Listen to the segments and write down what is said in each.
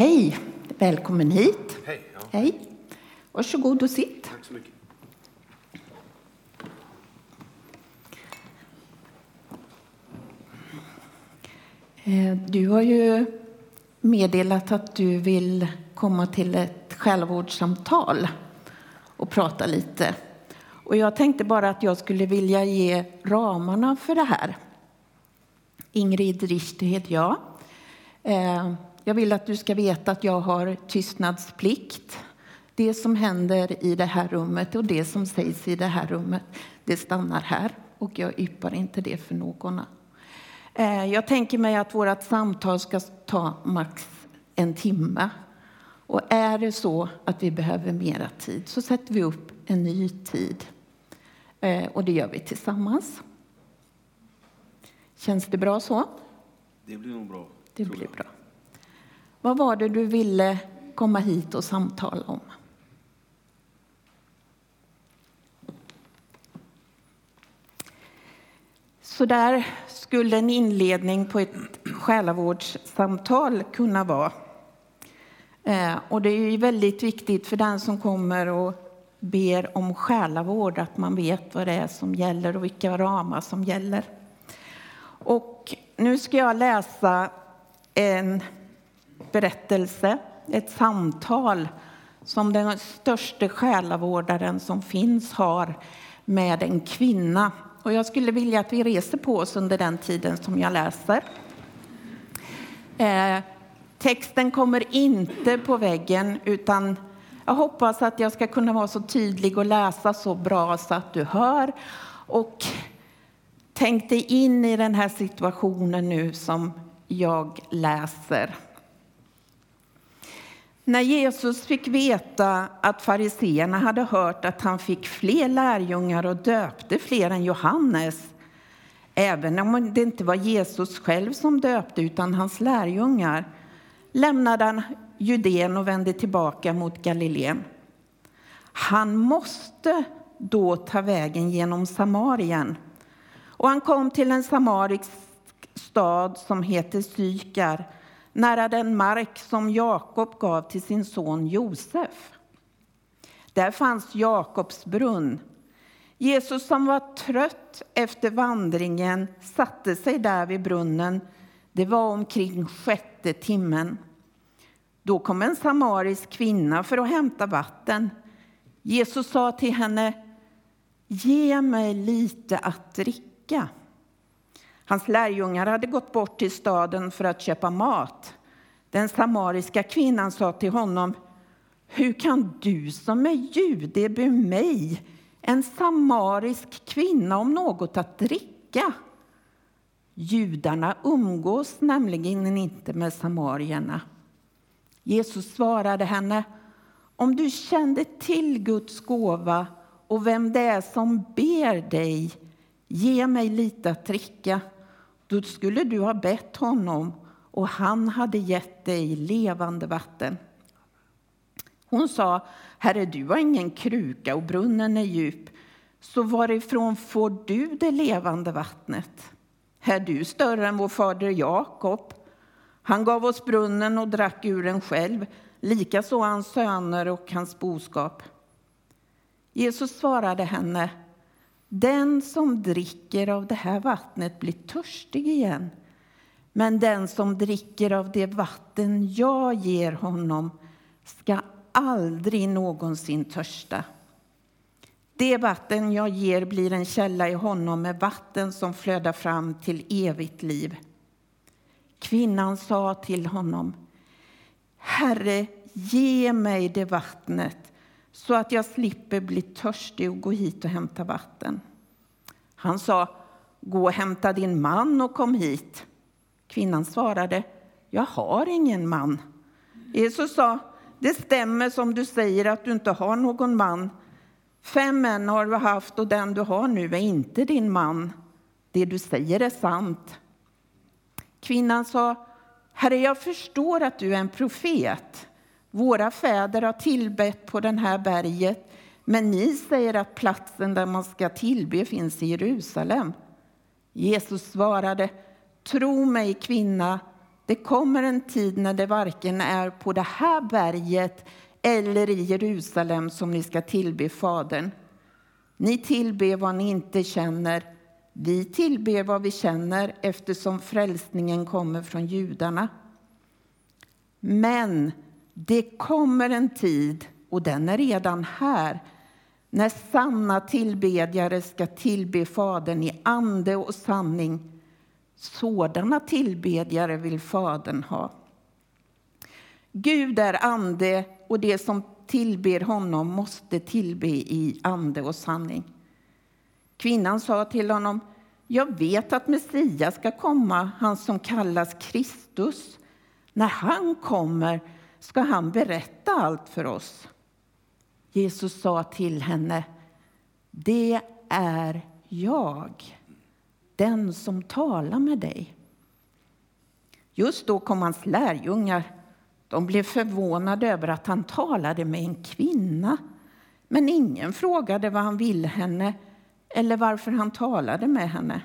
Hej, välkommen hit. Hej. Ja. Hej. Varsågod och sitt. Tack så mycket. Eh, Du har ju meddelat att du vill komma till ett själavårdssamtal och prata lite. Och jag tänkte bara att jag skulle vilja ge ramarna för det här. Ingrid Richter heter jag. Jag vill att du ska veta att jag har tystnadsplikt. Det som händer i det här rummet och det som sägs i det här rummet, det stannar här och jag yppar inte det för någon. Eh, Jag tänker mig att vårt samtal ska ta max en timme. Och är det så att vi behöver mera tid så sätter vi upp en ny tid. Eh, Och det gör vi tillsammans. Känns det bra så? Det blir nog bra. Det blir bra. Vad var det du ville komma hit och samtala om? Så där skulle en inledning på ett själavårdssamtal kunna vara. Eh, och det är ju väldigt viktigt för den som kommer och ber om själavård att man vet vad det är som gäller och vilka ramar som gäller. Och nu ska jag läsa en berättelse, ett samtal som den största själavårdaren som finns har med en kvinna. Och jag skulle vilja att vi reser på oss under den tiden som jag läser. Eh, texten kommer inte på väggen utan jag hoppas att jag ska kunna vara så tydlig och läsa så bra så att du hör. Och tänk dig in i den här situationen nu som jag läser. När Jesus fick veta att fariseerna hade hört att han fick fler lärjungar och döpte fler än Johannes, även om det inte var Jesus själv som döpte utan hans lärjungar, lämnade han Judeen och vände tillbaka mot Galileen. Han måste då ta vägen genom Samarien. Och han kom till en samarisk stad som heter Sykar, nära den mark som Jakob gav till sin son Josef. Där fanns Jakobs brunn. Jesus som var trött efter vandringen satte sig där vid brunnen. Det var omkring sjätte timmen. Då kom en samarisk kvinna för att hämta vatten. Jesus sa till henne, ge mig lite att dricka. Hans lärjungar hade gått bort till staden för att köpa mat. Den samariska kvinnan sa till honom, hur kan du som är jude be mig, en samarisk kvinna, om något att dricka? Judarna umgås nämligen inte med samarierna. Jesus svarade henne, om du kände till Guds gåva och vem det är som ber dig, ge mig lite att dricka, då skulle du ha bett honom och han hade gett dig levande vatten. Hon sa, Herre, du har ingen kruka och brunnen är djup, så varifrån får du det levande vattnet? Är du större än vår fader Jakob? Han gav oss brunnen och drack ur den själv, likaså hans söner och hans boskap. Jesus svarade henne, den som dricker av det här vattnet blir törstig igen. Men den som dricker av det vatten jag ger honom ska aldrig någonsin törsta. Det vatten jag ger blir en källa i honom med vatten som flödar fram till evigt liv. Kvinnan sa till honom, Herre, ge mig det vattnet så att jag slipper bli törstig och gå hit och hämta vatten. Han sa, gå och hämta din man och kom hit. Kvinnan svarade, jag har ingen man. Jesus sa, det stämmer som du säger att du inte har någon man. Fem män har du haft och den du har nu är inte din man. Det du säger är sant. Kvinnan sa, Herre, jag förstår att du är en profet. Våra fäder har tillbett på det här berget, men ni säger att platsen där man ska tillbe finns i Jerusalem. Jesus svarade, tro mig kvinna, Det kommer en tid när det varken är på det här berget eller i Jerusalem som ni ska tillbe Fadern. Ni tillber vad ni inte känner. Vi tillber vad vi känner eftersom frälsningen kommer från judarna. Men det kommer en tid, och den är redan här, när sanna tillbedjare ska tillbe Fadern i ande och sanning. Sådana tillbedjare vill Fadern ha. Gud är ande och det som tillber honom måste tillbe i ande och sanning. Kvinnan sa till honom, jag vet att Messias ska komma, han som kallas Kristus. När han kommer ska han berätta allt för oss. Jesus sa till henne, det är jag, den som talar med dig. Just då kom hans lärjungar. De blev förvånade över att han talade med en kvinna. Men ingen frågade vad han ville henne eller varför han talade med henne.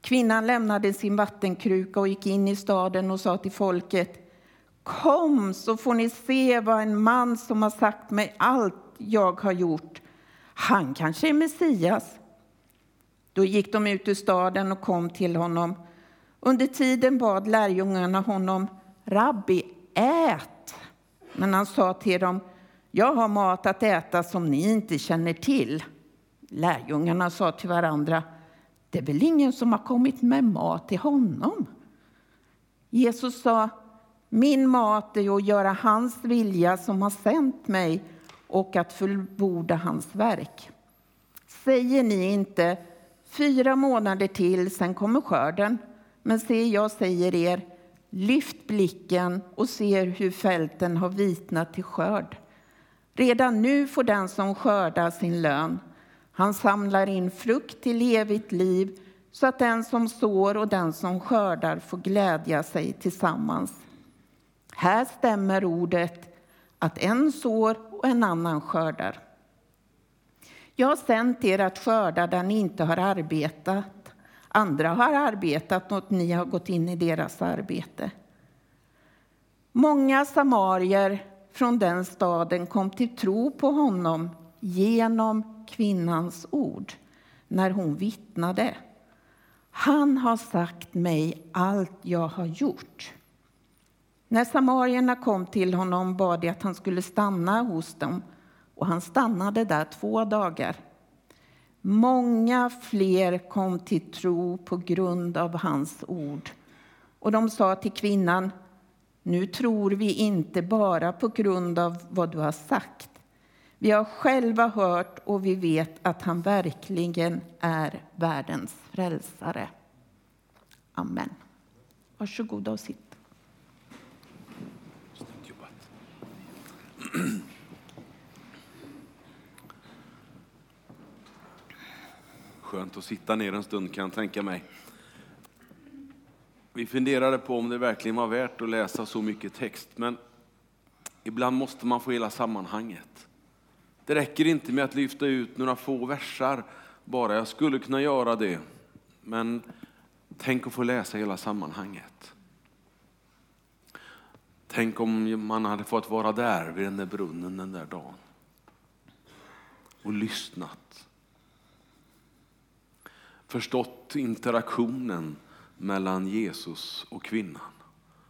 Kvinnan lämnade sin vattenkruka och gick in i staden och sa till folket Kom så får ni se vad en man som har sagt mig allt jag har gjort. Han kanske är Messias. Då gick de ut ur staden och kom till honom. Under tiden bad lärjungarna honom, Rabbi, ät. Men han sa till dem, jag har mat att äta som ni inte känner till. Lärjungarna sa till varandra, det är väl ingen som har kommit med mat till honom? Jesus sa, min mat är att göra hans vilja som har sänt mig och att fullborda hans verk. Säger ni inte fyra månader till, sen kommer skörden. Men se, jag säger er, lyft blicken och se hur fälten har vitnat till skörd. Redan nu får den som skördar sin lön. Han samlar in frukt till evigt liv så att den som sår och den som skördar får glädja sig tillsammans. Här stämmer ordet att en sår och en annan skördar. Jag har sänt er att skörda där ni inte har arbetat. Andra har arbetat och ni har gått in i deras arbete. Många samarier från den staden kom till tro på honom genom kvinnans ord när hon vittnade. Han har sagt mig allt jag har gjort. När samarierna kom till honom bad de att han skulle stanna hos dem och han stannade där två dagar. Många fler kom till tro på grund av hans ord. Och de sa till kvinnan, nu tror vi inte bara på grund av vad du har sagt. Vi har själva hört och vi vet att han verkligen är världens frälsare. Amen. Varsågoda och sitt. Skönt att sitta ner en stund kan jag tänka mig. Vi funderade på om det verkligen var värt att läsa så mycket text, men ibland måste man få hela sammanhanget. Det räcker inte med att lyfta ut några få versar bara. Jag skulle kunna göra det, men tänk att få läsa hela sammanhanget. Tänk om man hade fått vara där vid den där brunnen den där dagen och lyssnat. Förstått interaktionen mellan Jesus och kvinnan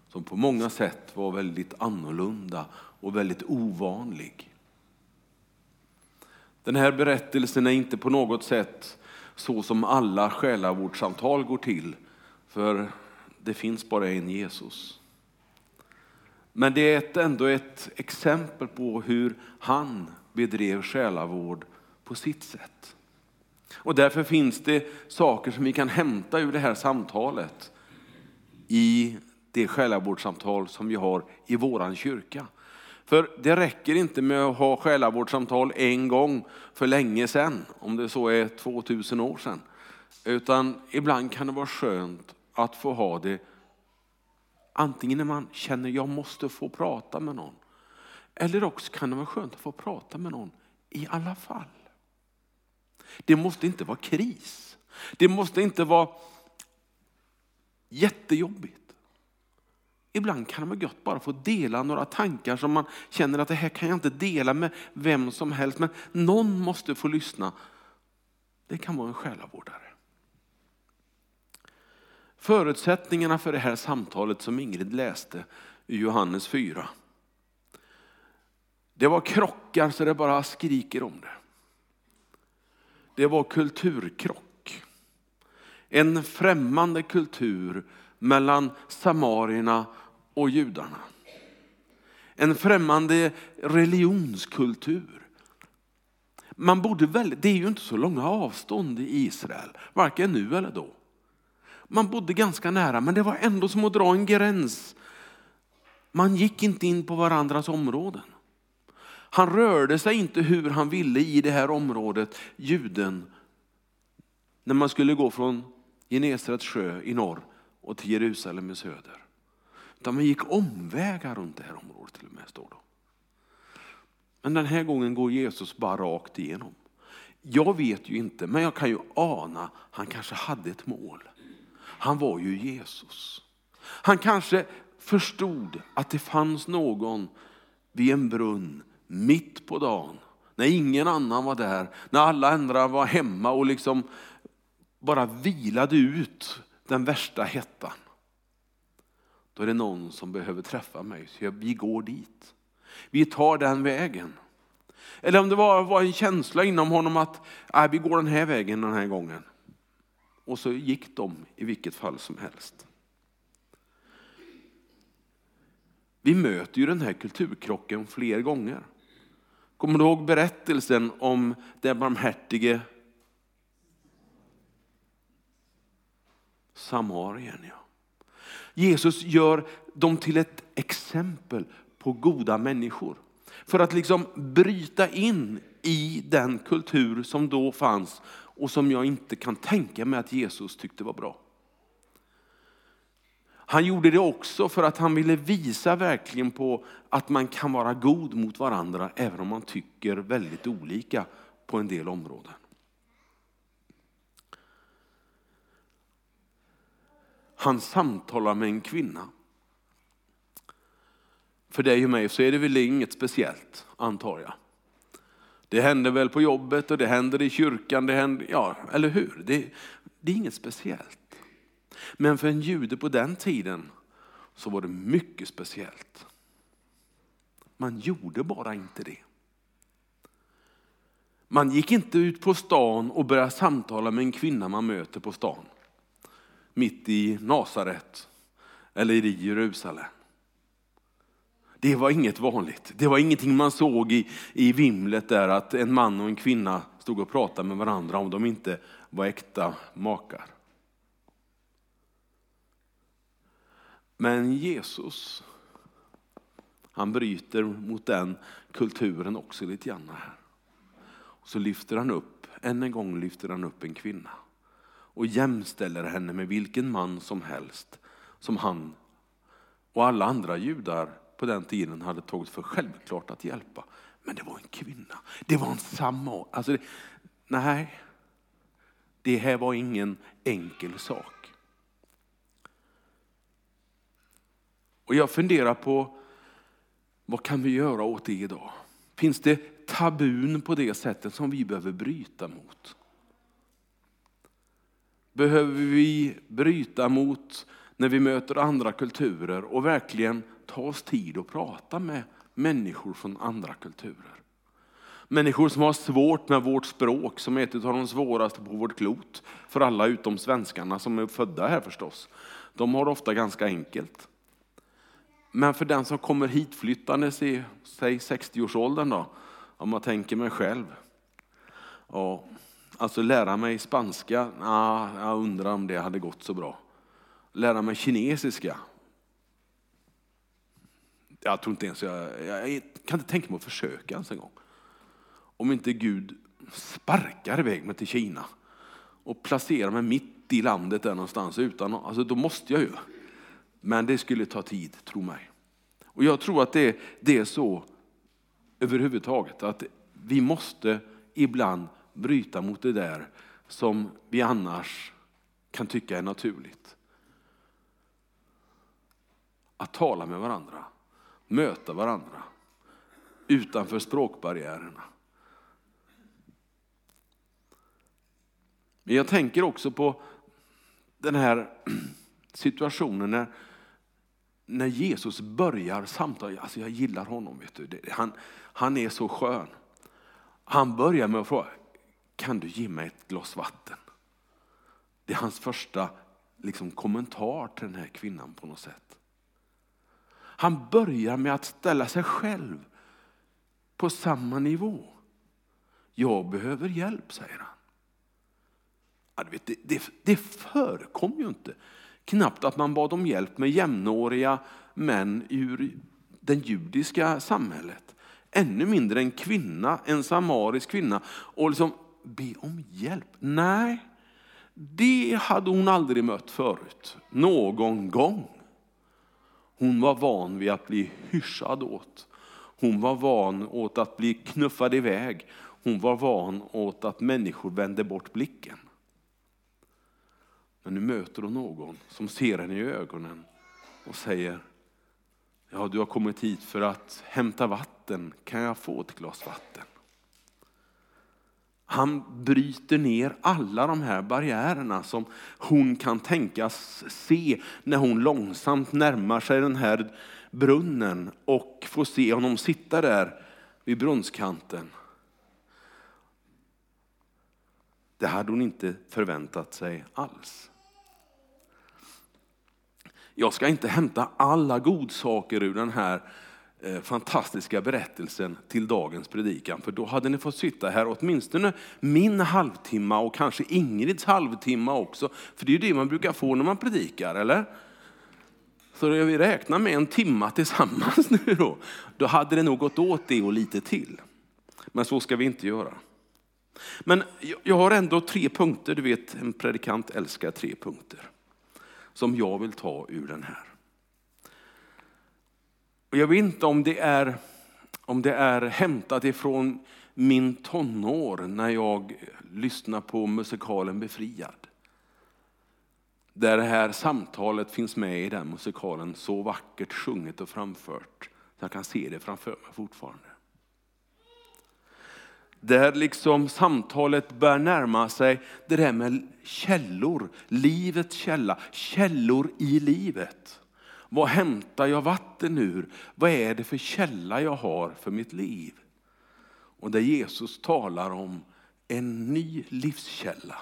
som på många sätt var väldigt annorlunda och väldigt ovanlig. Den här berättelsen är inte på något sätt så som alla själavårdssamtal går till, för det finns bara en Jesus. Men det är ändå ett exempel på hur han bedrev själavård på sitt sätt. Och därför finns det saker som vi kan hämta ur det här samtalet i det själavårdssamtal som vi har i våran kyrka. För det räcker inte med att ha själavårdssamtal en gång för länge sedan, om det så är 2000 år sedan. Utan ibland kan det vara skönt att få ha det Antingen när man känner jag måste få prata med någon. Eller också kan det vara skönt att få prata med någon i alla fall. Det måste inte vara kris. Det måste inte vara jättejobbigt. Ibland kan det vara gott bara få dela några tankar som man känner att det här kan jag inte dela med vem som helst. Men någon måste få lyssna. Det kan vara en själavårdare. Förutsättningarna för det här samtalet som Ingrid läste i Johannes 4. Det var krockar så det bara skriker om det. Det var kulturkrock. En främmande kultur mellan samarierna och judarna. En främmande religionskultur. Man bodde väldigt, det är ju inte så långa avstånd i Israel, varken nu eller då. Man bodde ganska nära, men det var ändå som att dra en gräns. Man gick inte in på varandras områden. Han rörde sig inte hur han ville i det här området, juden, när man skulle gå från Genesarets sjö i norr och till Jerusalem i söder. Utan man gick omvägar runt det här området till och med, står det. Men den här gången går Jesus bara rakt igenom. Jag vet ju inte, men jag kan ju ana, han kanske hade ett mål. Han var ju Jesus. Han kanske förstod att det fanns någon vid en brunn mitt på dagen, när ingen annan var där, när alla andra var hemma och liksom bara vilade ut den värsta hettan. Då är det någon som behöver träffa mig, så vi går dit. Vi tar den vägen. Eller om det var, var en känsla inom honom att äh, vi går den här vägen den här gången. Och så gick de i vilket fall som helst. Vi möter ju den här kulturkrocken fler gånger. Kommer du ihåg berättelsen om den barmhärtige Samarien? Ja. Jesus gör dem till ett exempel på goda människor. För att liksom bryta in i den kultur som då fanns och som jag inte kan tänka mig att Jesus tyckte var bra. Han gjorde det också för att han ville visa verkligen på att man kan vara god mot varandra även om man tycker väldigt olika på en del områden. Han samtalar med en kvinna. För dig och mig så är det väl inget speciellt, antar jag. Det händer väl på jobbet och det händer i kyrkan, det händer, ja, eller hur? Det, det är inget speciellt. Men för en jude på den tiden så var det mycket speciellt. Man gjorde bara inte det. Man gick inte ut på stan och började samtala med en kvinna man möter på stan. Mitt i Nasaret eller i Jerusalem. Det var inget vanligt. Det var ingenting man såg i, i vimlet där att en man och en kvinna stod och pratade med varandra om de inte var äkta makar. Men Jesus, han bryter mot den kulturen också lite grann här. Så lyfter han upp, än en gång lyfter han upp en kvinna och jämställer henne med vilken man som helst som han och alla andra judar på den tiden hade tagit för självklart att hjälpa. Men det var en kvinna. Det var en samma. Alltså, nej, det här var ingen enkel sak. Och jag funderar på vad kan vi göra åt det idag? Finns det tabun på det sättet som vi behöver bryta mot? Behöver vi bryta mot när vi möter andra kulturer och verkligen ta oss tid att prata med människor från andra kulturer? Människor som har svårt med vårt språk, som är ett av de svåraste på vårt klot. För alla utom svenskarna som är födda här förstås. De har det ofta ganska enkelt. Men för den som kommer hit flyttandes i säg 60-årsåldern då, om man tänker mig själv. Ja, alltså lära mig spanska, ah, jag undrar om det hade gått så bra. Lära mig kinesiska. Jag tror inte ens jag, jag kan inte tänka mig att försöka ens en gång. Om inte Gud sparkar iväg mig till Kina och placerar mig mitt i landet där någonstans utan, alltså då måste jag ju. Men det skulle ta tid, tro mig. Och jag tror att det, det är så överhuvudtaget, att vi måste ibland bryta mot det där som vi annars kan tycka är naturligt. att tala med varandra, möta varandra utanför språkbarriärerna. Men jag tänker också på den här situationen när, när Jesus börjar samtalet, Alltså jag gillar honom. Vet du. Han, han är så skön. Han börjar med att fråga, kan du ge mig ett glas vatten? Det är hans första liksom, kommentar till den här kvinnan på något sätt. Han börjar med att ställa sig själv på samma nivå. Jag behöver hjälp, säger han. Det, det, det förekom ju inte knappt att man bad om hjälp med jämnåriga män ur det judiska samhället. Ännu mindre en kvinna, en samarisk kvinna. Och liksom be om hjälp. Nej, det hade hon aldrig mött förut. Någon gång. Hon var van vid att bli hyschad åt. Hon var van åt att bli knuffad iväg. Hon var van åt att människor vände bort blicken. Men nu möter hon någon som ser henne i ögonen och säger, ja du har kommit hit för att hämta vatten, kan jag få ett glas vatten? Han bryter ner alla de här barriärerna som hon kan tänkas se när hon långsamt närmar sig den här brunnen och får se honom sitta där vid brunnskanten. Det hade hon inte förväntat sig alls. Jag ska inte hämta alla godsaker ur den här eh, fantastiska berättelsen till dagens predikan. För då hade ni fått sitta här åtminstone min halvtimme och kanske Ingrids halvtimme också. För det är ju det man brukar få när man predikar, eller? Så vi räknar med en timma tillsammans nu då. Då hade det nog gått åt det och lite till. Men så ska vi inte göra. Men jag har ändå tre punkter, du vet en predikant älskar tre punkter som jag vill ta ur den här. Och jag vet inte om det är, om det är hämtat ifrån min tonår när jag lyssnar på musikalen Befriad. Där det här samtalet finns med i den musikalen, så vackert sjunget och framfört. Så jag kan se det framför mig fortfarande. Där liksom samtalet börjar närma sig det där med källor, livets källa, källor i livet. Vad hämtar jag vatten ur? Vad är det för källa jag har för mitt liv? Och där Jesus talar om en ny livskälla.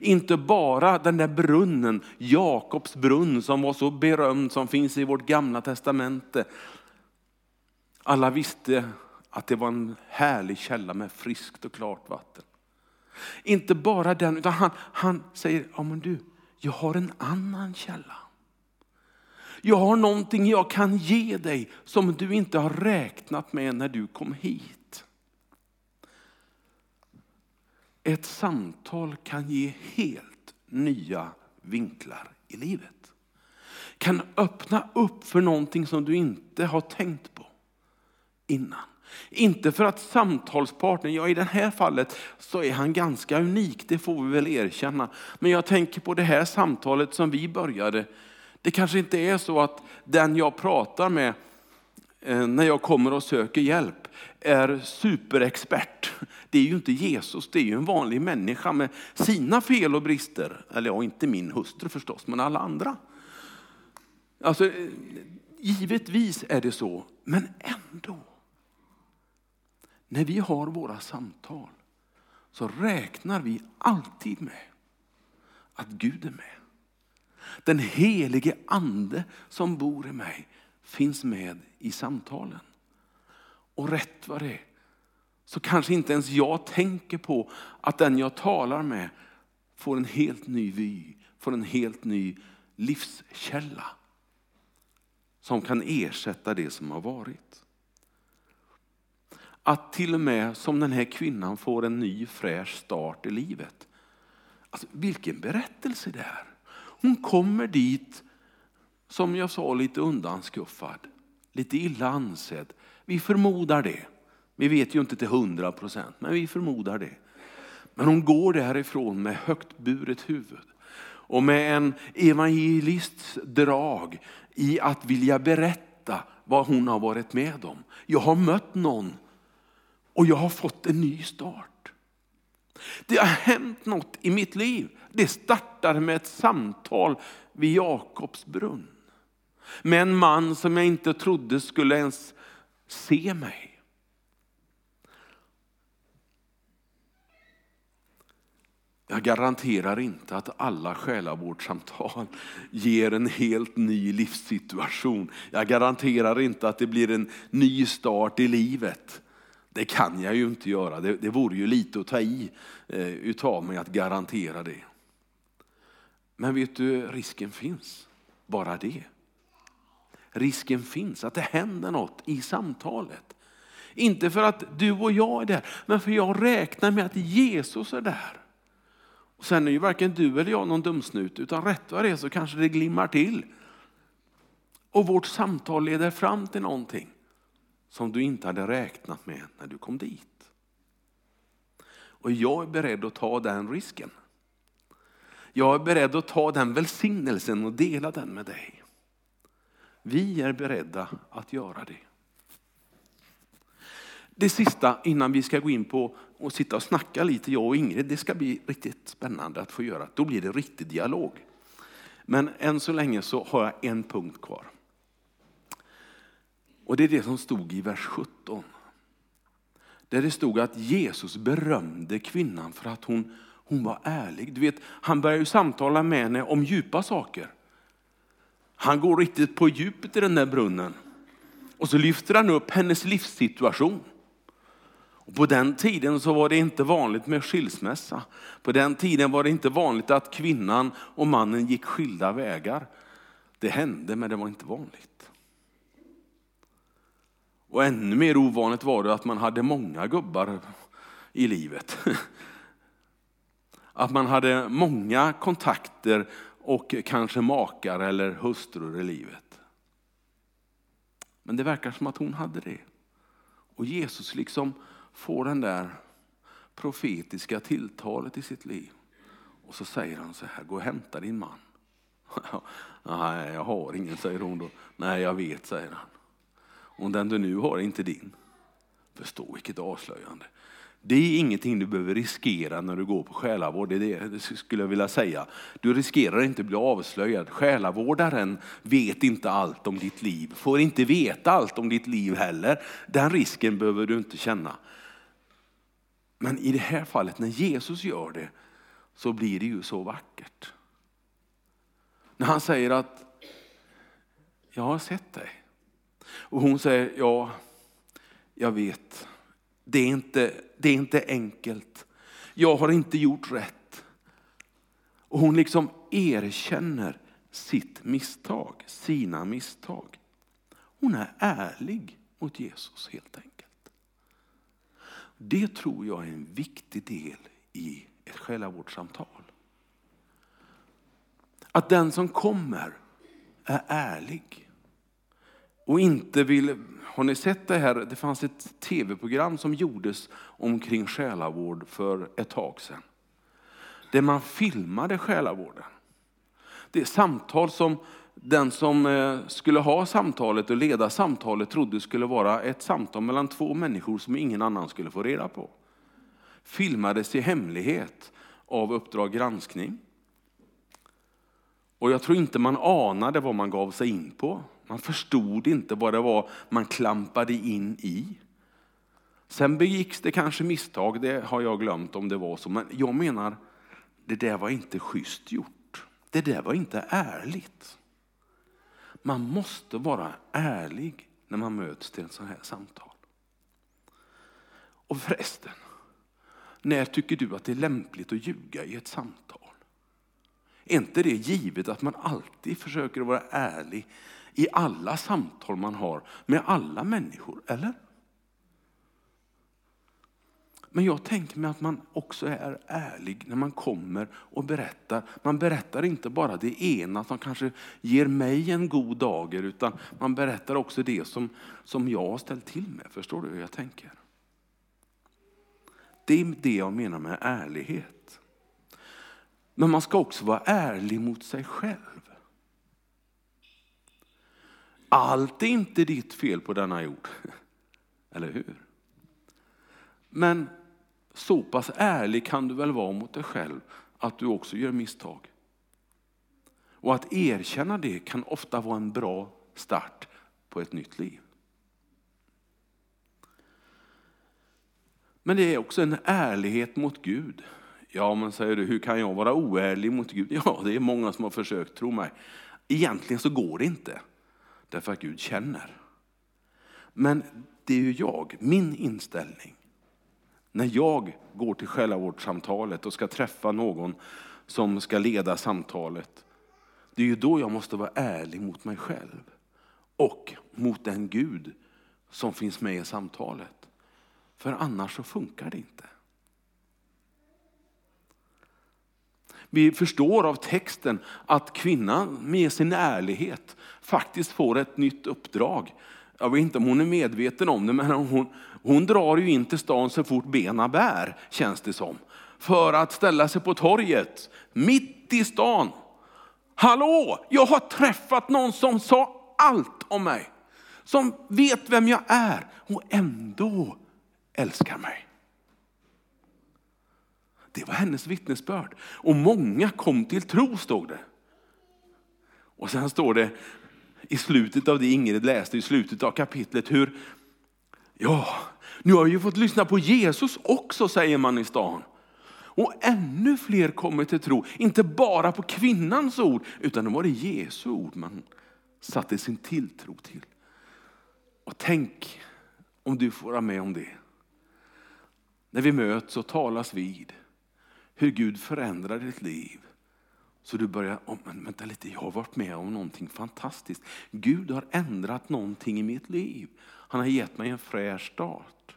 Inte bara den där brunnen, Jakobs brunn som var så berömd som finns i vårt gamla testamente. Alla visste att det var en härlig källa med friskt och klart vatten. Inte bara den, utan han, han säger, ja men du, jag har en annan källa. Jag har någonting jag kan ge dig som du inte har räknat med när du kom hit. Ett samtal kan ge helt nya vinklar i livet. Kan öppna upp för någonting som du inte har tänkt på innan. Inte för att samtalspartnern, ja i det här fallet så är han ganska unik, det får vi väl erkänna. Men jag tänker på det här samtalet som vi började. Det kanske inte är så att den jag pratar med eh, när jag kommer och söker hjälp är superexpert. Det är ju inte Jesus, det är ju en vanlig människa med sina fel och brister. Eller ja, inte min hustru förstås, men alla andra. Alltså, eh, givetvis är det så, men ändå. När vi har våra samtal så räknar vi alltid med att Gud är med. Den helige ande som bor i mig finns med i samtalen. Och rätt vad det är så kanske inte ens jag tänker på att den jag talar med får en helt ny vy, får en helt ny livskälla som kan ersätta det som har varit. Att till och med som den här kvinnan får en ny fräsch start i livet. Alltså, vilken berättelse det är. Hon kommer dit, som jag sa, lite undanskuffad. Lite illa ansedd. Vi förmodar det. Vi vet ju inte till hundra procent, men vi förmodar det. Men hon går därifrån med högt buret huvud. och med en evangelists drag i att vilja berätta vad hon har varit med om. Jag har mött någon och jag har fått en ny start. Det har hänt något i mitt liv. Det startade med ett samtal vid Jakobs brunn. Med en man som jag inte trodde skulle ens se mig. Jag garanterar inte att alla själavårdssamtal ger en helt ny livssituation. Jag garanterar inte att det blir en ny start i livet. Det kan jag ju inte göra. Det, det vore ju lite att ta i eh, utav mig att garantera det. Men vet du, risken finns. Bara det. Risken finns att det händer något i samtalet. Inte för att du och jag är där, men för jag räknar med att Jesus är där. Och sen är ju varken du eller jag någon dumsnut, utan rätt vad det är så kanske det glimmar till. Och vårt samtal leder fram till någonting som du inte hade räknat med när du kom dit. Och jag är beredd att ta den risken. Jag är beredd att ta den välsignelsen och dela den med dig. Vi är beredda att göra det. Det sista innan vi ska gå in på och sitta och snacka lite, jag och Ingrid, det ska bli riktigt spännande att få göra. Då blir det riktig dialog. Men än så länge så har jag en punkt kvar. Och det är det som stod i vers 17. Där det stod att Jesus berömde kvinnan för att hon, hon var ärlig. Du vet, han börjar ju samtala med henne om djupa saker. Han går riktigt på djupet i den där brunnen. Och så lyfter han upp hennes livssituation. Och på den tiden så var det inte vanligt med skilsmässa. På den tiden var det inte vanligt att kvinnan och mannen gick skilda vägar. Det hände men det var inte vanligt. Och ännu mer ovanligt var det att man hade många gubbar i livet. Att man hade många kontakter och kanske makar eller hustrur i livet. Men det verkar som att hon hade det. Och Jesus liksom får den där profetiska tilltalet i sitt liv. Och så säger han så här, gå och hämta din man. Nej, jag har ingen, säger hon då. Nej, jag vet, säger han. Om den du nu har är inte din. Förstå vilket avslöjande. Det är ingenting du behöver riskera när du går på själavård. Det, är det skulle jag vilja säga. Du riskerar inte att bli avslöjad. Själavårdaren vet inte allt om ditt liv, får inte veta allt om ditt liv heller. Den risken behöver du inte känna. Men i det här fallet, när Jesus gör det, så blir det ju så vackert. När han säger att jag har sett dig. Och hon säger, ja, jag vet. Det är inte, det är inte enkelt. Jag har inte gjort rätt. Och hon liksom erkänner sitt misstag, sina misstag. Hon är ärlig mot Jesus helt enkelt. Det tror jag är en viktig del i ett själavårdssamtal. Att den som kommer är ärlig och inte vill... Har ni sett det här? Det fanns ett tv-program som gjordes omkring själavård för ett tag sedan. Där man filmade själavården. Det är samtal som den som eh, skulle ha samtalet och leda samtalet trodde skulle vara ett samtal mellan två människor som ingen annan skulle få reda på. Filmades i hemlighet av Uppdrag granskning. Och jag tror inte man anade vad man gav sig in på. Man förstod inte vad det var man klampade in i. Sen begicks det kanske misstag, det har jag glömt om det var så. Men jag menar, det där var inte schysst gjort. Det där var inte ärligt. Man måste vara ärlig när man möts till ett sådant här samtal. Och förresten, när tycker du att det är lämpligt att ljuga i ett samtal? Är inte det givet att man alltid försöker vara ärlig i alla samtal man har med alla människor, eller? Men jag tänker mig att man också är ärlig när man kommer och berättar. Man berättar inte bara det ena som kanske ger mig en god dager, utan man berättar också det som, som jag har ställt till med. Förstår du hur jag tänker? Det är det jag menar med ärlighet. Men man ska också vara ärlig mot sig själv. Allt är inte ditt fel på denna jord. Eller hur? Men så pass ärlig kan du väl vara mot dig själv att du också gör misstag. Och att erkänna det kan ofta vara en bra start på ett nytt liv. Men det är också en ärlighet mot Gud. Ja, men säger du, hur kan jag vara oärlig mot Gud? Ja, det är många som har försökt, tro mig. Egentligen så går det inte, därför att Gud känner. Men det är ju jag, min inställning. När jag går till själavårdssamtalet och ska träffa någon som ska leda samtalet, det är ju då jag måste vara ärlig mot mig själv och mot den Gud som finns med i samtalet. För annars så funkar det inte. Vi förstår av texten att kvinnan med sin ärlighet faktiskt får ett nytt uppdrag. Jag vet inte om hon är medveten om det, men hon, hon drar ju in till stan så fort bena bär, känns det som. För att ställa sig på torget, mitt i stan. Hallå, jag har träffat någon som sa allt om mig. Som vet vem jag är och ändå älskar mig. Det var hennes vittnesbörd. Och många kom till tro, stod det. Och sen står det i slutet av det Ingrid läste, i slutet av kapitlet, hur, ja, nu har vi ju fått lyssna på Jesus också, säger man i stan. Och ännu fler kommer till tro, inte bara på kvinnans ord, utan det var det Jesu ord man satte sin tilltro till. Och tänk om du får vara med om det. När vi möts och talas vid, hur Gud förändrar ditt liv. Så du börjar, oh, men vänta lite, jag har varit med om någonting fantastiskt. Gud har ändrat någonting i mitt liv. Han har gett mig en fräsch start.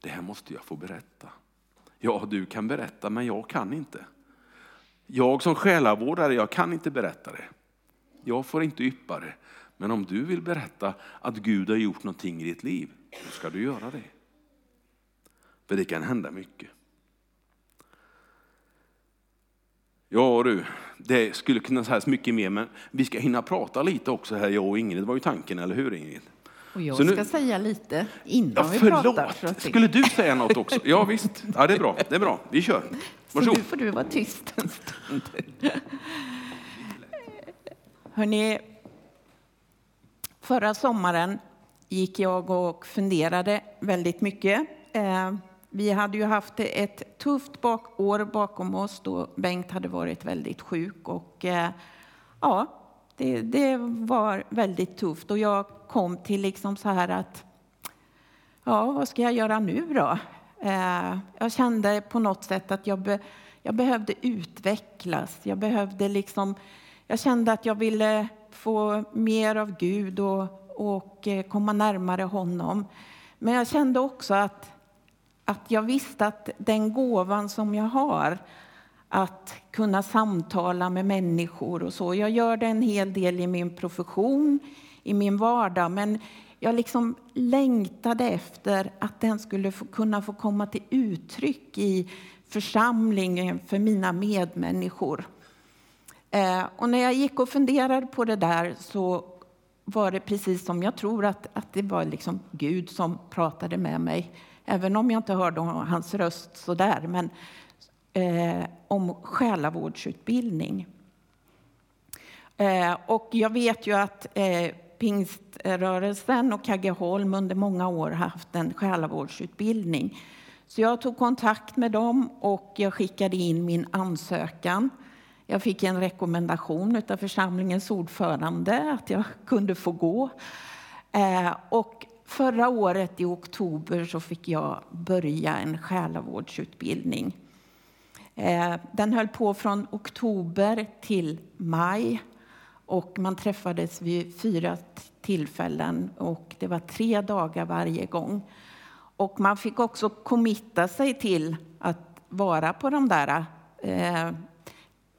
Det här måste jag få berätta. Ja, du kan berätta, men jag kan inte. Jag som själavårdare, jag kan inte berätta det. Jag får inte yppa det. Men om du vill berätta att Gud har gjort någonting i ditt liv, då ska du göra det. För det kan hända mycket. Ja du, det skulle kunna sägas mycket mer, men vi ska hinna prata lite också här, jag och Ingrid. Det var ju tanken, eller hur Ingrid? Och jag nu... ska säga lite innan ja, vi pratar. Skulle du säga något också? Ja visst, ja, det är bra. Det är bra. Vi kör. Varsågod. Så nu får du vara tyst en stund. Hörrni, förra sommaren gick jag och funderade väldigt mycket. Vi hade ju haft ett tufft bak år bakom oss då Bengt hade varit väldigt sjuk. Och, eh, ja, det, det, var väldigt tufft. Och jag kom till liksom så här att, ja, vad ska jag göra nu då? Eh, jag kände på något sätt att jag, be, jag behövde utvecklas. Jag behövde liksom, jag kände att jag ville få mer av Gud och, och eh, komma närmare honom. Men jag kände också att att jag visste att den gåvan som jag har, att kunna samtala med människor och så. Jag gör det en hel del i min profession, i min vardag, men jag liksom längtade efter att den skulle få, kunna få komma till uttryck i församlingen för mina medmänniskor. Eh, och när jag gick och funderade på det där så var det precis som jag tror att, att det var liksom Gud som pratade med mig även om jag inte hörde hans röst så där, men eh, om själavårdsutbildning. Eh, och jag vet ju att eh, pingströrelsen och Kaggeholm under många år haft en själavårdsutbildning. Så jag tog kontakt med dem och jag skickade in min ansökan. Jag fick en rekommendation av församlingens ordförande att jag kunde få gå. Eh, och Förra året i oktober så fick jag börja en själavårdsutbildning. Eh, den höll på från oktober till maj och man träffades vid fyra tillfällen och det var tre dagar varje gång. Och man fick också committa sig till att vara på de där eh,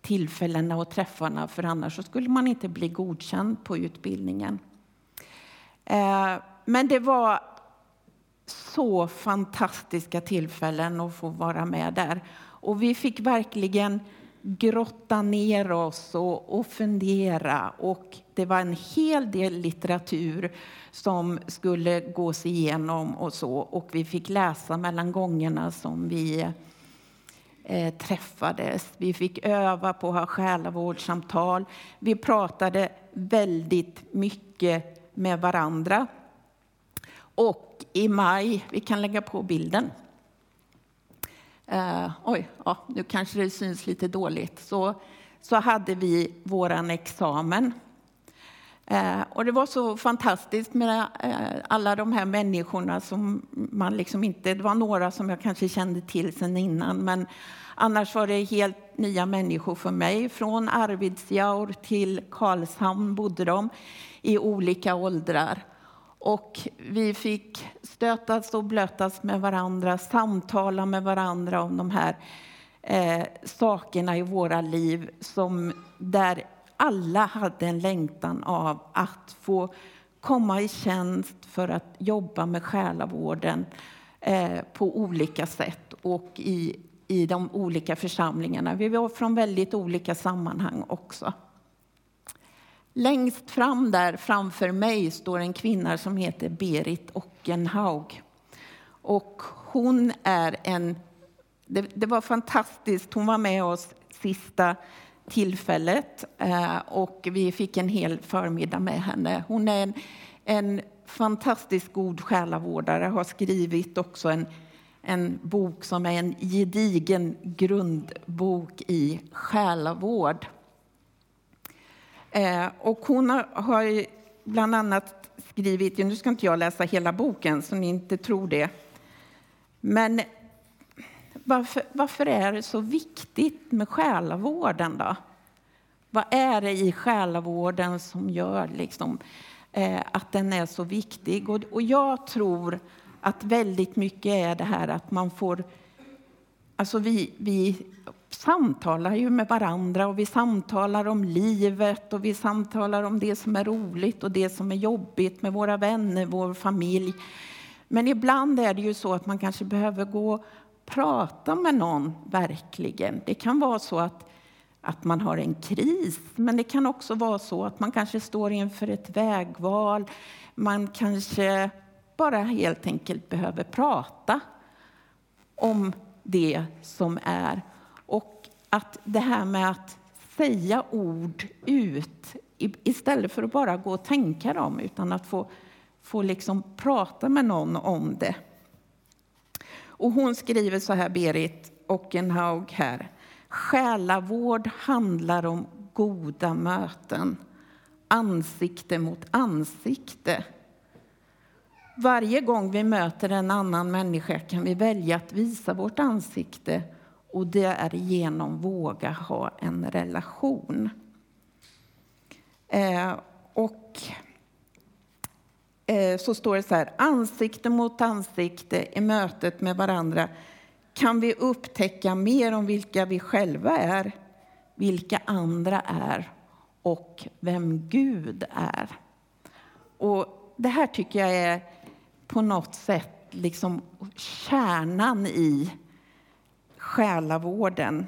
tillfällena och träffarna för annars skulle man inte bli godkänd på utbildningen. Eh, men det var så fantastiska tillfällen att få vara med där. Och vi fick verkligen grotta ner oss och, och fundera. Och det var en hel del litteratur som skulle gås igenom och så. Och vi fick läsa mellan gångerna som vi eh, träffades. Vi fick öva på att ha själavårdssamtal. Vi pratade väldigt mycket med varandra. Och i maj, vi kan lägga på bilden. Uh, oj, ja, nu kanske det syns lite dåligt. Så, så hade vi vår examen. Uh, och det var så fantastiskt med uh, alla de här människorna som man liksom inte... Det var några som jag kanske kände till sen innan, men annars var det helt nya människor för mig. Från Arvidsjaur till Karlshamn bodde de i olika åldrar. Och vi fick stötas och blötas med varandra, samtala med varandra om de här eh, sakerna i våra liv som, där alla hade en längtan av att få komma i tjänst för att jobba med själavården eh, på olika sätt och i, i de olika församlingarna. Vi var från väldigt olika sammanhang också. Längst fram där framför mig står en kvinna som heter Berit Ockenhaug. Och hon är en... Det, det var fantastiskt. Hon var med oss sista tillfället eh, och vi fick en hel förmiddag med henne. Hon är en, en fantastiskt god själavårdare, har skrivit också en, en bok som är en gedigen grundbok i själavård. Eh, och hon har, har bland annat skrivit, nu ska inte jag läsa hela boken så ni inte tror det, men varför, varför är det så viktigt med själavården då? Vad är det i själavården som gör liksom, eh, att den är så viktig? Och, och jag tror att väldigt mycket är det här att man får... Alltså vi, vi samtalar ju med varandra och vi samtalar om livet och vi samtalar om det som är roligt och det som är jobbigt med våra vänner, vår familj. Men ibland är det ju så att man kanske behöver gå och prata med någon, verkligen. Det kan vara så att, att man har en kris, men det kan också vara så att man kanske står inför ett vägval. Man kanske bara helt enkelt behöver prata om det som är att det här med att säga ord ut istället för att bara gå och tänka dem, utan att få, få liksom prata med någon om det. Och hon skriver så här, Berit Ockenhaug här. Själavård handlar om goda möten, ansikte mot ansikte. Varje gång vi möter en annan människa kan vi välja att visa vårt ansikte och det är genom att våga ha en relation. Eh, och eh, så står det så här, ansikte mot ansikte i mötet med varandra kan vi upptäcka mer om vilka vi själva är, vilka andra är och vem Gud är. Och det här tycker jag är på något sätt liksom kärnan i själavården.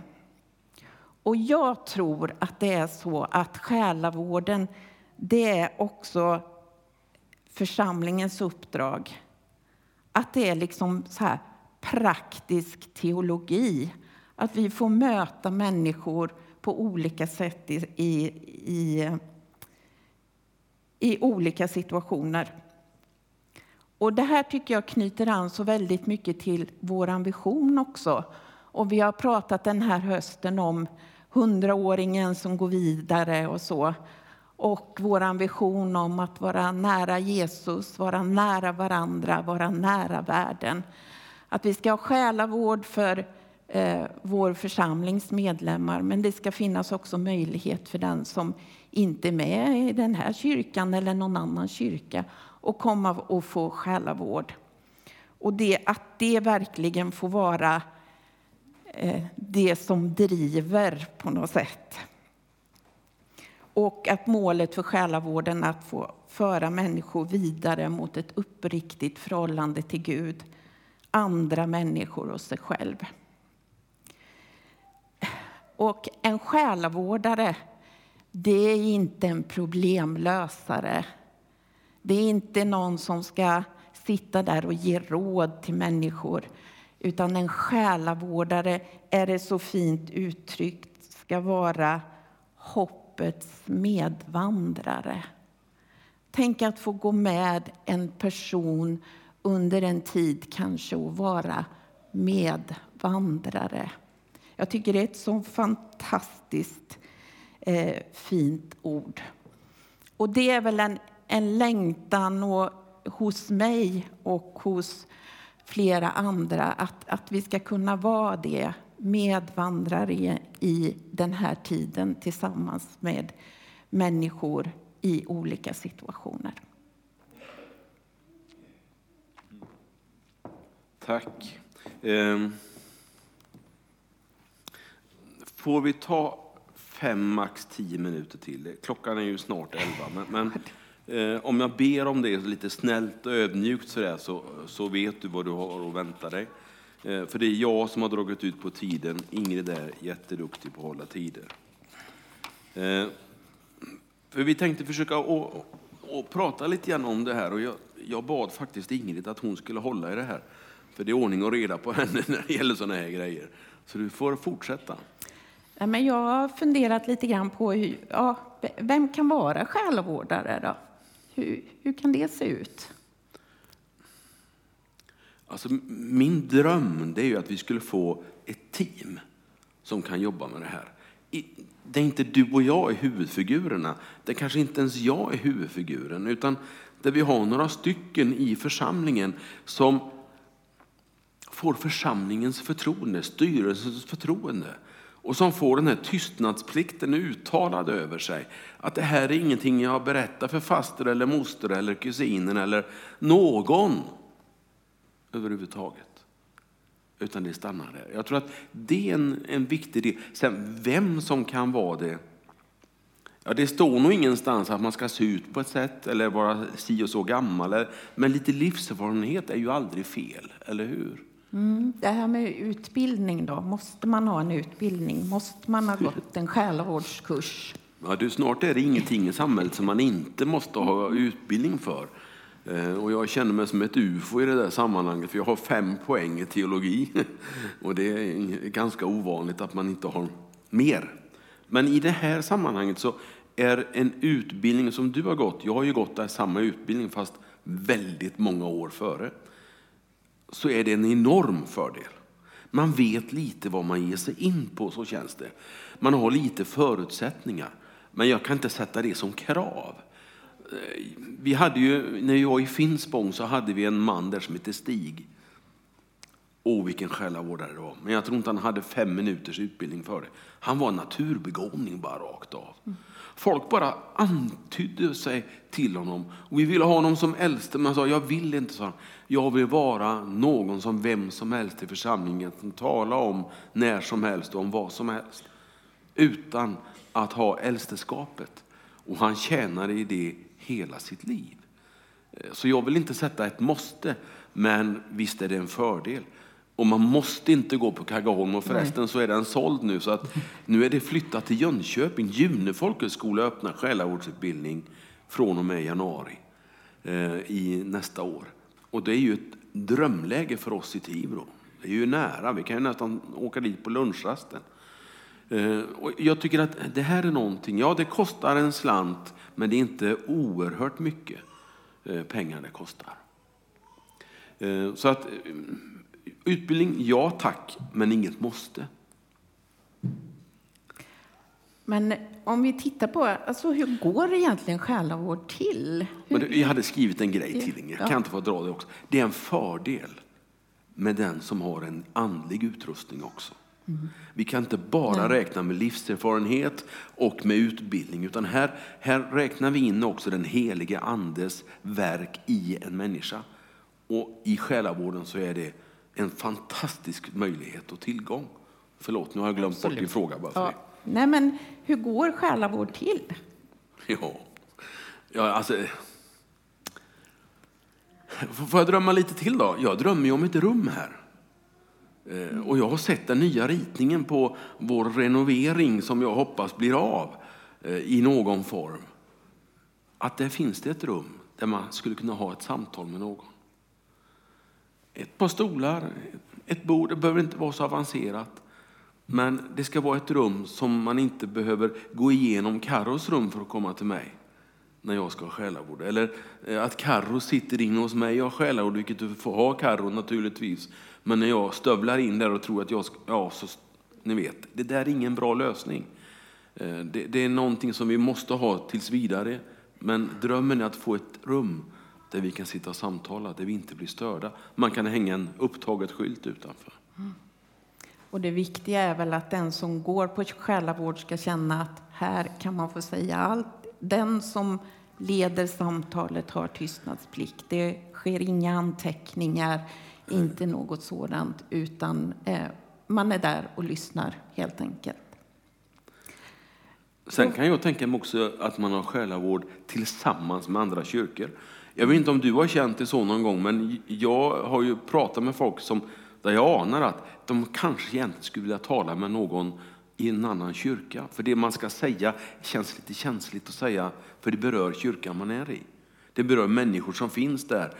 Och jag tror att det är så att själavården, det är också församlingens uppdrag. Att det är liksom så här praktisk teologi. Att vi får möta människor på olika sätt i, i, i, i olika situationer. Och det här tycker jag knyter an så väldigt mycket till vår vision också. Och vi har pratat den här hösten om hundraåringen som går vidare och så. Och vår ambition om att vara nära Jesus, vara nära varandra, vara nära världen. Att vi ska ha själavård för eh, vår församlings medlemmar, men det ska finnas också möjlighet för den som inte är med i den här kyrkan eller någon annan kyrka att komma och få själavård. Och det, att det verkligen får vara Eh, Eh, det som driver på något sätt. Och att målet för själavården är att få föra människor vidare mot ett uppriktigt förhållande till Gud, andra människor och sig själv. Och en själavårdare, det är inte en problemlösare. Det är inte någon som ska sitta där och ge råd till människor. Utan en själavårdare, är det så fint uttryckt, ska vara hoppets medvandrare. Tänk att få gå med en person under en tid kanske och vara medvandrare. Jag tycker det är ett så fantastiskt eh, fint ord. Och det är väl en, en längtan och, hos mig och hos flera andra att, att vi ska kunna vara det medvandrare i, den här tiden tillsammans med människor i olika situationer. Tack. Ehm, får vi ta fem, max tio minuter till? Klockan är ju snart elva. Men, men Eh, om jag ber om det lite snällt och ödmjukt sådär, så, så vet du vad du har att vänta dig. Eh, för det är jag som har dragit ut på tiden. Ingrid är jätteduktig på att hålla tider. Eh, för vi tänkte försöka å, å, prata lite grann om det här. Och jag, jag bad faktiskt Ingrid att hon skulle hålla i det här. För det är ordning och reda på henne när det gäller sådana här grejer. Så du får fortsätta. Ja, men jag har funderat lite grann på hur, ja, vem kan vara själavårdare. Då? Hur, hur kan det se ut? Alltså, min dröm det är ju att vi skulle få ett team som kan jobba med det här. Det är inte du och jag är huvudfigurerna. Det är kanske inte ens jag är huvudfiguren. Utan där vi har några stycken i församlingen som får församlingens förtroende, styrelsens förtroende och som får den här tystnadsplikten uttalad över sig. Att det här är ingenting jag berättar för faster eller moster eller kusinen eller någon överhuvudtaget. Utan det stannar där. Jag tror att det är en, en viktig del. Sen vem som kan vara det. Ja, det står nog ingenstans att man ska se ut på ett sätt eller vara si och så gammal. Men lite livserfarenhet är ju aldrig fel, eller hur? Mm. Det här med utbildning då, måste man ha en utbildning? Måste man ha gått en själavårdskurs? Ja, du, snart är det ingenting i samhället som man inte måste ha utbildning för. Eh, och jag känner mig som ett ufo i det där sammanhanget, för jag har fem poäng i teologi. Och det är ganska ovanligt att man inte har mer. Men i det här sammanhanget så är en utbildning som du har gått, jag har ju gått där samma utbildning fast väldigt många år före så är det en enorm fördel. Man vet lite vad man ger sig in på, så känns det. Man har lite förutsättningar, men jag kan inte sätta det som krav. Eh, vi hade ju, när jag var i Finspång så hade vi en man där som hette Stig. Åh, vilken själavårdare det var. Men jag tror inte han hade fem minuters utbildning för det. Han var naturbegåvning bara rakt av. Folk bara antydde sig till honom. Och vi ville ha honom som äldste, men han sa, jag vill inte, sa han. Jag vill vara någon som vem som helst i församlingen som talar om när som helst och om vad som helst. Utan att ha äldsteskapet. Och han tjänade i det hela sitt liv. Eh, så jag vill inte sätta ett måste, men visst är det en fördel. Och man måste inte gå på Kaggaholm. och förresten så är den såld nu så att nu är det flyttat till Jönköping. June folkhögskola öppnar själavårdsutbildning från och med januari eh, i nästa år. Och det är ju ett drömläge för oss i Tibro. Det är ju nära, vi kan ju nästan åka dit på lunchrasten. Eh, och jag tycker att det här är någonting, ja det kostar en slant men det är inte oerhört mycket eh, pengar det kostar. Eh, så att Utbildning, ja tack, men inget måste. Men om vi tittar på alltså, hur går egentligen själavård till? Hur... Jag hade skrivit en grej till Inger, ja. kan inte få dra det också. Det är en fördel med den som har en andlig utrustning också. Mm. Vi kan inte bara Nej. räkna med livserfarenhet och med utbildning, utan här, här räknar vi in också den helige andes verk i en människa. Och i själavården så är det en fantastisk möjlighet och tillgång. Förlåt, nu har jag glömt Absolut. bort din fråga. Bara för ja. Nej, men hur går själavård till? Ja, ja alltså... Får jag drömma lite till då? Jag drömmer ju om ett rum här. Eh, och jag har sett den nya ritningen på vår renovering som jag hoppas blir av eh, i någon form. Att där finns det ett rum där man skulle kunna ha ett samtal med någon. Ett par stolar, ett bord, det behöver inte vara så avancerat. Men det ska vara ett rum som man inte behöver gå igenom Karros rum för att komma till mig när jag ska ha själavård. Eller eh, att Karro sitter inne hos mig och har själavård, vilket du får ha Karro naturligtvis. Men när jag stövlar in där och tror att jag ska, ja så, ni vet, det där är ingen bra lösning. Eh, det, det är någonting som vi måste ha tills vidare. Men drömmen är att få ett rum där vi kan sitta och samtala, där vi inte blir störda. Man kan hänga en upptaget skylt utanför. Mm. Och det viktiga är väl att den som går på själavård ska känna att här kan man få säga allt. Den som leder samtalet har tystnadsplikt. Det sker inga anteckningar, inte något sådant, utan eh, man är där och lyssnar helt enkelt. Sen kan jag tänka mig också att man har själavård tillsammans med andra kyrkor. Jag vet inte om du har känt det så någon gång, men jag har ju pratat med folk som, där jag anar att de kanske egentligen skulle vilja tala med någon i en annan kyrka. För det man ska säga känns lite känsligt att säga, för det berör kyrkan man är i. Det berör människor som finns där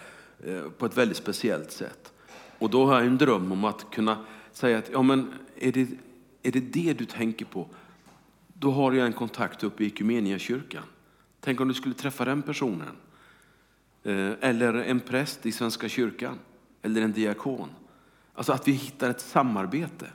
eh, på ett väldigt speciellt sätt. Och då har jag en dröm om att kunna säga att, ja men är det, är det det du tänker på? Då har jag en kontakt uppe i kyrkan. Tänk om du skulle träffa den personen. Eh, eller en präst i Svenska kyrkan. Eller en diakon. Alltså att vi hittar ett samarbete.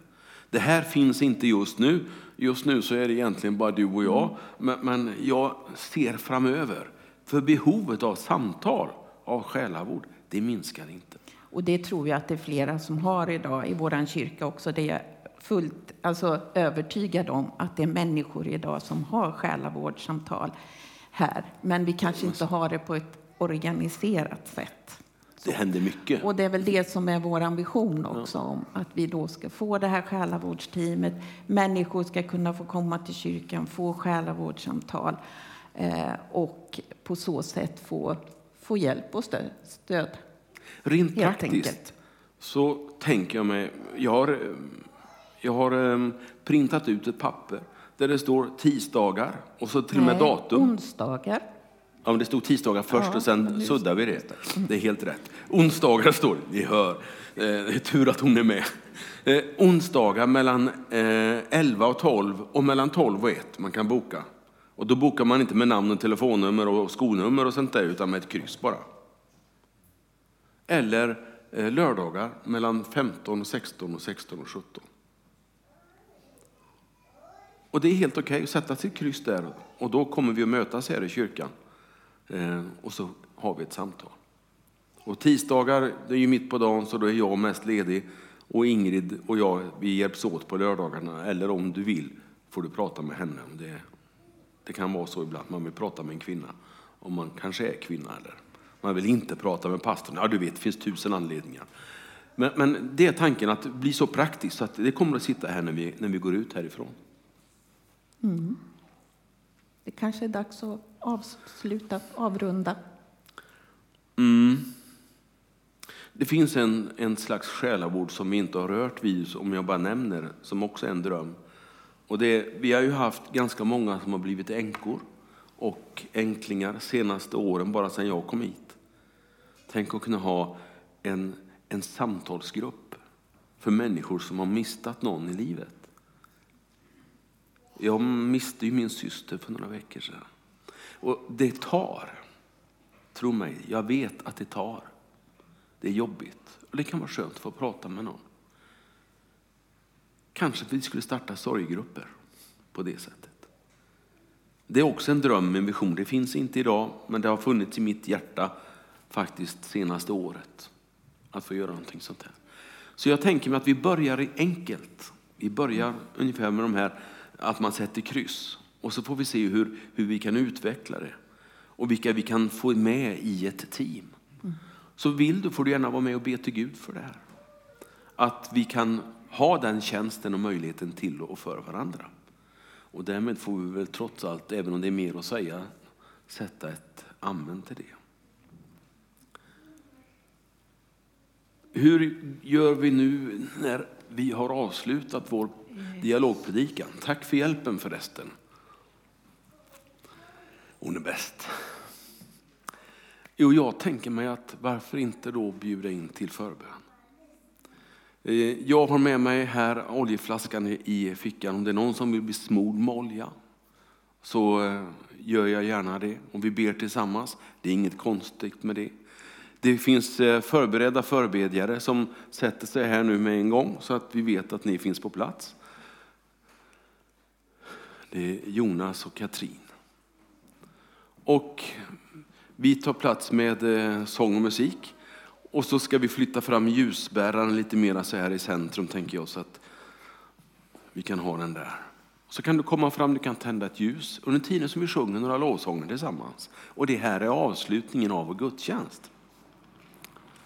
Det här finns inte just nu. Just nu så är det egentligen bara du och jag. Men, men jag ser framöver. För behovet av samtal, av själavård, det minskar inte. Och det tror jag att det är flera som har idag i vår kyrka också. Det är fullt alltså, övertygad om att det är människor idag som har själavårdssamtal här. Men vi kanske inte har det på ett organiserat sätt. Det händer mycket. Och det är väl det som är vår ambition också, om att vi då ska få det här själavårdsteamet. Människor ska kunna få komma till kyrkan, få själavårdssamtal eh, och på så sätt få, få hjälp och stöd. stöd Rent praktiskt enkelt. så tänker jag mig, jag har, jag har um, printat ut ett papper där det står tisdagar och så till och med datum. onsdagar. Ja, men det stod tisdagar först ja, och sen suddar vi det. Det är helt rätt. Onsdagar står det, ni hör. Eh, det är tur att hon är med. Eh, onsdagar mellan 11 och 12 och mellan 12 och 1 man kan boka. Och då bokar man inte med namn och telefonnummer och skonummer och sånt där utan med ett kryss bara. Eller lördagar mellan 15 och 16 och 16 och 17. Och det är helt okej okay att sätta sitt kryss där och då kommer vi att mötas här i kyrkan. Eh, och så har vi ett samtal. Och tisdagar, det är ju mitt på dagen så då är jag mest ledig. Och Ingrid och jag, vi hjälps åt på lördagarna. Eller om du vill får du prata med henne. Det, det kan vara så ibland, man vill prata med en kvinna. Om man kanske är kvinna eller man vill inte prata med pastorn. Ja, du vet, det finns tusen anledningar. Men, men det är tanken att bli så praktiskt så att det kommer att sitta här när vi, när vi går ut härifrån. Mm. Det kanske är dags att avsluta, avrunda. Mm. Det finns en, en slags själavård som vi inte har rört vid, om jag bara nämner, som också är en dröm. Och det, vi har ju haft ganska många som har blivit änkor och änklingar senaste åren, bara sedan jag kom hit. Tänk att kunna ha en, en samtalsgrupp för människor som har mistat någon i livet. Jag miste ju min syster för några veckor sedan. Och det tar. Tro mig, jag vet att det tar. Det är jobbigt. Och det kan vara skönt att få prata med någon. Kanske vi skulle starta sorggrupper på det sättet. Det är också en dröm, en vision. Det finns inte idag, men det har funnits i mitt hjärta faktiskt senaste året. Att få göra någonting sånt här. Så jag tänker mig att vi börjar enkelt. Vi börjar ungefär med de här att man sätter kryss. Och så får vi se hur, hur vi kan utveckla det och vilka vi kan få med i ett team. Så vill du får du gärna vara med och be till Gud för det här. Att vi kan ha den tjänsten och möjligheten till och för varandra. Och därmed får vi väl trots allt, även om det är mer att säga, sätta ett amen till det. Hur gör vi nu när vi har avslutat vår dialogpredikan. Tack för hjälpen förresten. Hon är bäst. Jo, jag tänker mig att varför inte då bjuda in till förbön? Eh, jag har med mig här oljeflaskan i fickan. Om det är någon som vill bli smord med olja så eh, gör jag gärna det. Och vi ber tillsammans. Det är inget konstigt med det. Det finns eh, förberedda förbedjare som sätter sig här nu med en gång så att vi vet att ni finns på plats. Det är Jonas och Katrin. Och vi tar plats med eh, sång och musik. Och så ska vi flytta fram ljusbäraren lite mer så här i centrum tänker jag så att vi kan ha den där. Så kan du komma fram, du kan tända ett ljus under tiden som vi sjunger några lovsånger tillsammans. Och det här är avslutningen av vår gudstjänst.